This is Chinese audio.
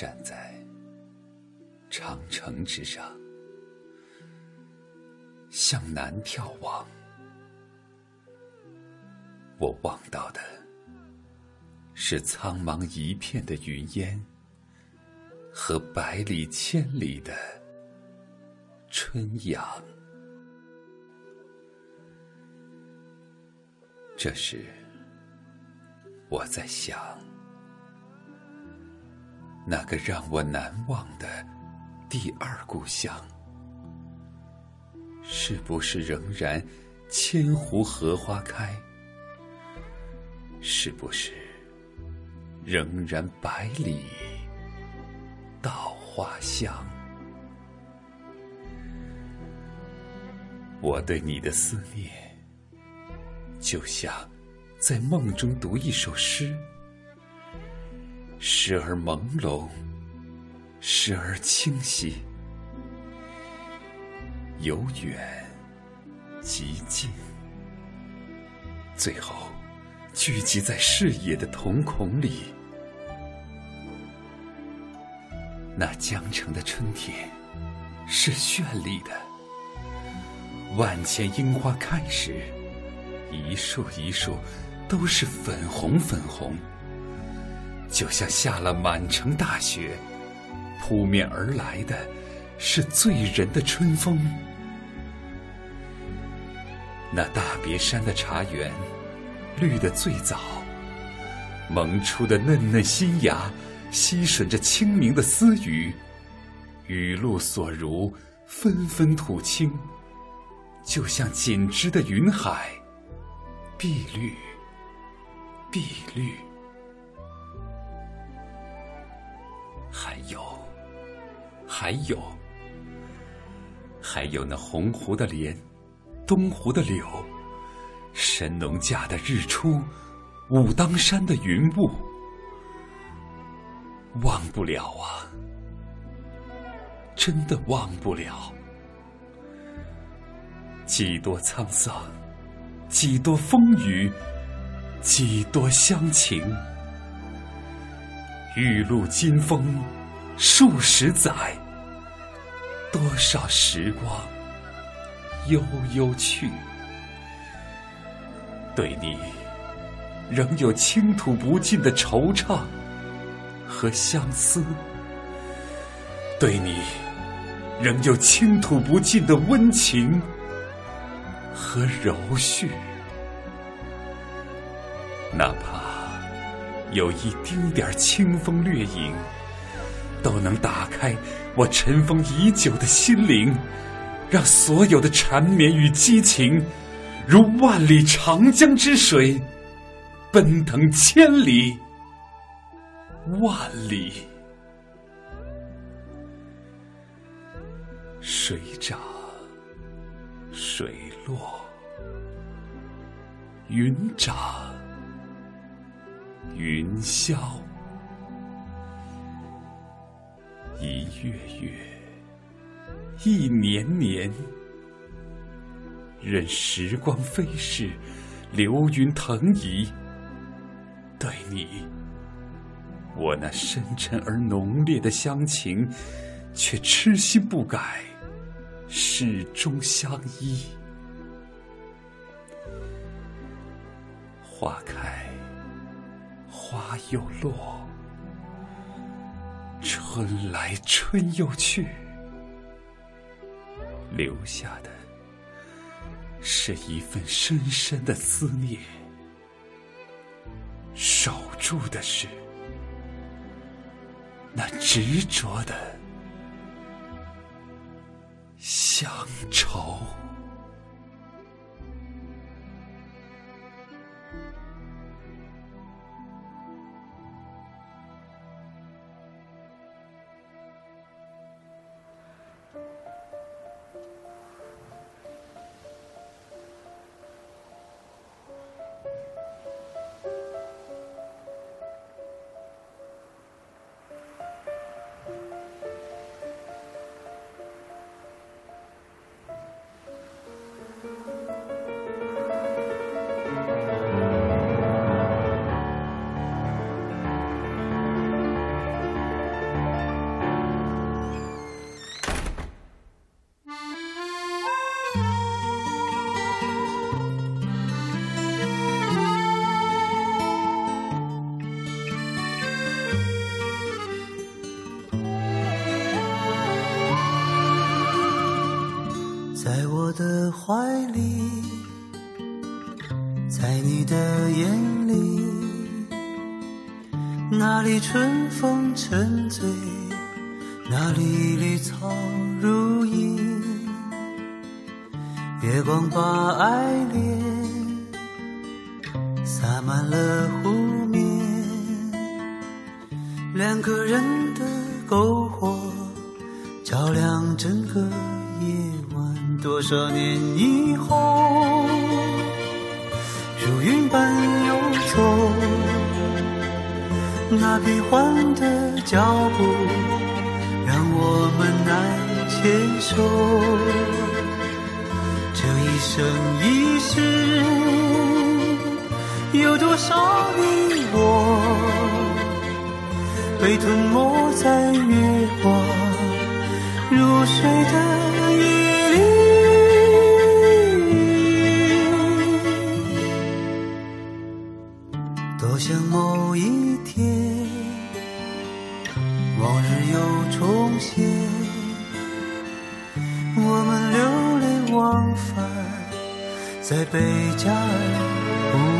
站在长城之上，向南眺望，我望到的是苍茫一片的云烟和百里千里的春阳。这时，我在想。那个让我难忘的第二故乡，是不是仍然千湖荷花开？是不是仍然百里稻花香？我对你的思念，就像在梦中读一首诗。时而朦胧，时而清晰，由远及近，最后聚集在视野的瞳孔里。那江城的春天是绚丽的，万千樱花开时，一树一树都是粉红粉红。就像下了满城大雪，扑面而来的是醉人的春风。那大别山的茶园，绿得最早，萌出的嫩嫩新芽，吸吮着清明的私语，雨露所如，纷纷吐青，就像紧织的云海，碧绿，碧绿。有，还有，还有那红湖的莲，东湖的柳，神农架的日出，武当山的云雾，忘不了啊！真的忘不了。几多沧桑，几多风雨，几多乡情。玉露金风，数十载，多少时光悠悠去。对你，仍有倾吐不尽的惆怅和相思；对你，仍有倾吐不尽的温情和柔绪，哪怕。有一丁点清风掠影，都能打开我尘封已久的心灵，让所有的缠绵与激情，如万里长江之水，奔腾千里万里。水涨水落，云涨。云霄，一月月，一年年，任时光飞逝，流云腾移。对你，我那深沉而浓烈的乡情，却痴心不改，始终相依。花开。花又落，春来春又去，留下的是一份深深的思念，守住的是那执着的乡愁。的眼里，那里春风沉醉，那里绿草如茵，月光把爱恋洒满了湖面，两个人的篝火照亮整个夜晚。多少年以后，般游走，那变幻的脚步让我们难牵手。这一生一世，有多少你我被吞没在月光如水的像某一天，往日又重现，我们流连忘返在贝加尔湖。